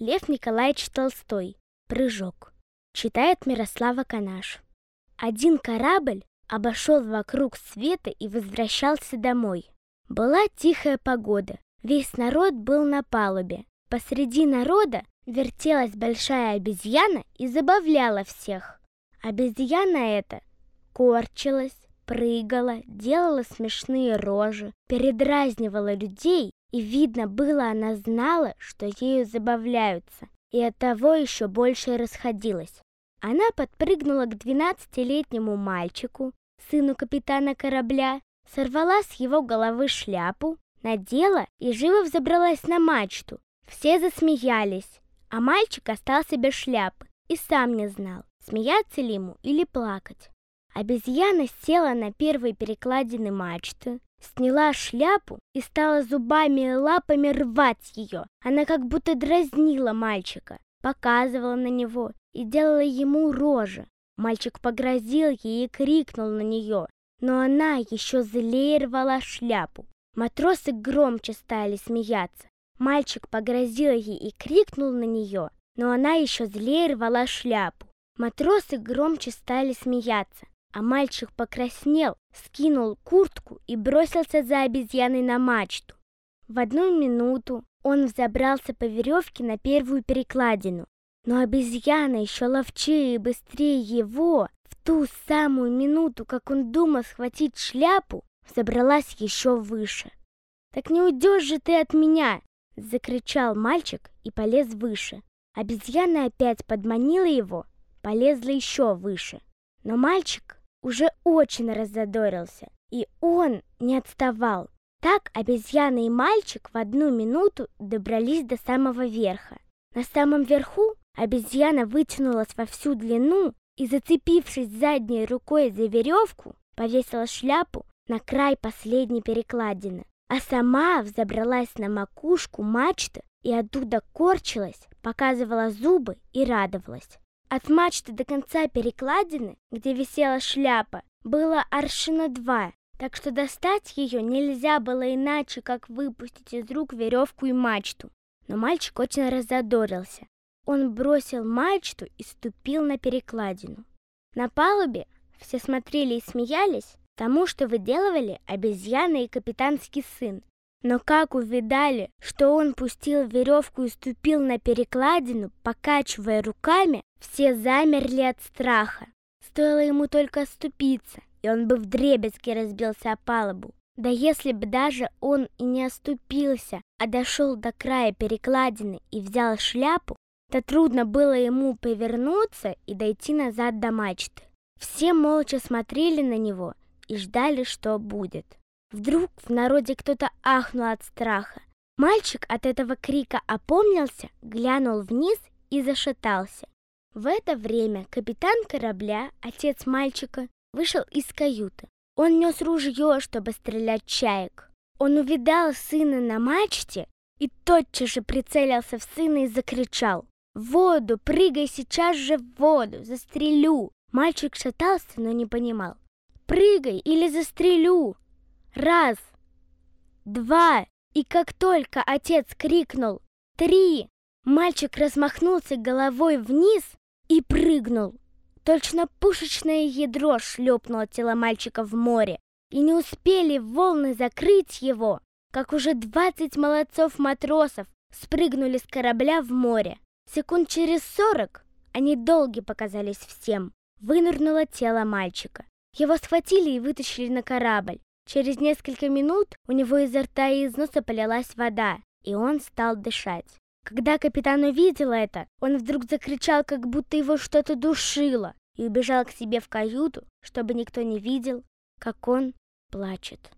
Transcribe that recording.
Лев Николаевич Толстой. Прыжок. Читает Мирослава Канаш. Один корабль обошел вокруг света и возвращался домой. Была тихая погода. Весь народ был на палубе. Посреди народа вертелась большая обезьяна и забавляла всех. Обезьяна эта корчилась, прыгала, делала смешные рожи, передразнивала людей, и видно было, она знала, что ею забавляются, и оттого еще больше расходилась. Она подпрыгнула к двенадцатилетнему мальчику, сыну капитана корабля, сорвала с его головы шляпу, надела и живо взобралась на мачту. Все засмеялись, а мальчик остался без шляпы и сам не знал, смеяться ли ему или плакать. Обезьяна села на первой перекладины мачты, сняла шляпу и стала зубами и лапами рвать ее. Она как будто дразнила мальчика, показывала на него и делала ему рожи. Мальчик погрозил ей и крикнул на нее, но она еще злее рвала шляпу. Матросы громче стали смеяться. Мальчик погрозил ей и крикнул на нее, но она еще злее рвала шляпу. Матросы громче стали смеяться а мальчик покраснел, скинул куртку и бросился за обезьяной на мачту. В одну минуту он взобрался по веревке на первую перекладину, но обезьяна еще ловчее и быстрее его в ту самую минуту, как он думал схватить шляпу, забралась еще выше. «Так не уйдешь же ты от меня!» — закричал мальчик и полез выше. Обезьяна опять подманила его, полезла еще выше. Но мальчик уже очень раззадорился, и он не отставал. Так обезьяна и мальчик в одну минуту добрались до самого верха. На самом верху обезьяна вытянулась во всю длину и, зацепившись задней рукой за веревку, повесила шляпу на край последней перекладины, а сама взобралась на макушку мачты и оттуда корчилась, показывала зубы и радовалась. От мачты до конца перекладины, где висела шляпа, было аршина два, так что достать ее нельзя было иначе, как выпустить из рук веревку и мачту. Но мальчик очень разодорился. Он бросил мачту и ступил на перекладину. На палубе все смотрели и смеялись тому, что выделывали обезьяна и капитанский сын, но как увидали, что он пустил веревку и ступил на перекладину, покачивая руками, все замерли от страха. Стоило ему только оступиться, и он бы вдребезги разбился о палубу. Да если бы даже он и не оступился, а дошел до края перекладины и взял шляпу, то трудно было ему повернуться и дойти назад до мачты. Все молча смотрели на него и ждали, что будет. Вдруг в народе кто-то ахнул от страха. Мальчик от этого крика опомнился, глянул вниз и зашатался. В это время капитан корабля, отец мальчика, вышел из каюты. Он нес ружье, чтобы стрелять чаек. Он увидал сына на мачте и тотчас же прицелился в сына и закричал. «В воду! Прыгай сейчас же в воду! Застрелю!» Мальчик шатался, но не понимал. «Прыгай или застрелю!» Раз, два, и как только отец крикнул «Три!», мальчик размахнулся головой вниз и прыгнул. Точно пушечное ядро шлепнуло тело мальчика в море, и не успели волны закрыть его, как уже двадцать молодцов-матросов спрыгнули с корабля в море. Секунд через сорок они долги показались всем. Вынырнуло тело мальчика. Его схватили и вытащили на корабль. Через несколько минут у него изо рта и из носа полилась вода, и он стал дышать. Когда капитан увидел это, он вдруг закричал, как будто его что-то душило, и убежал к себе в каюту, чтобы никто не видел, как он плачет.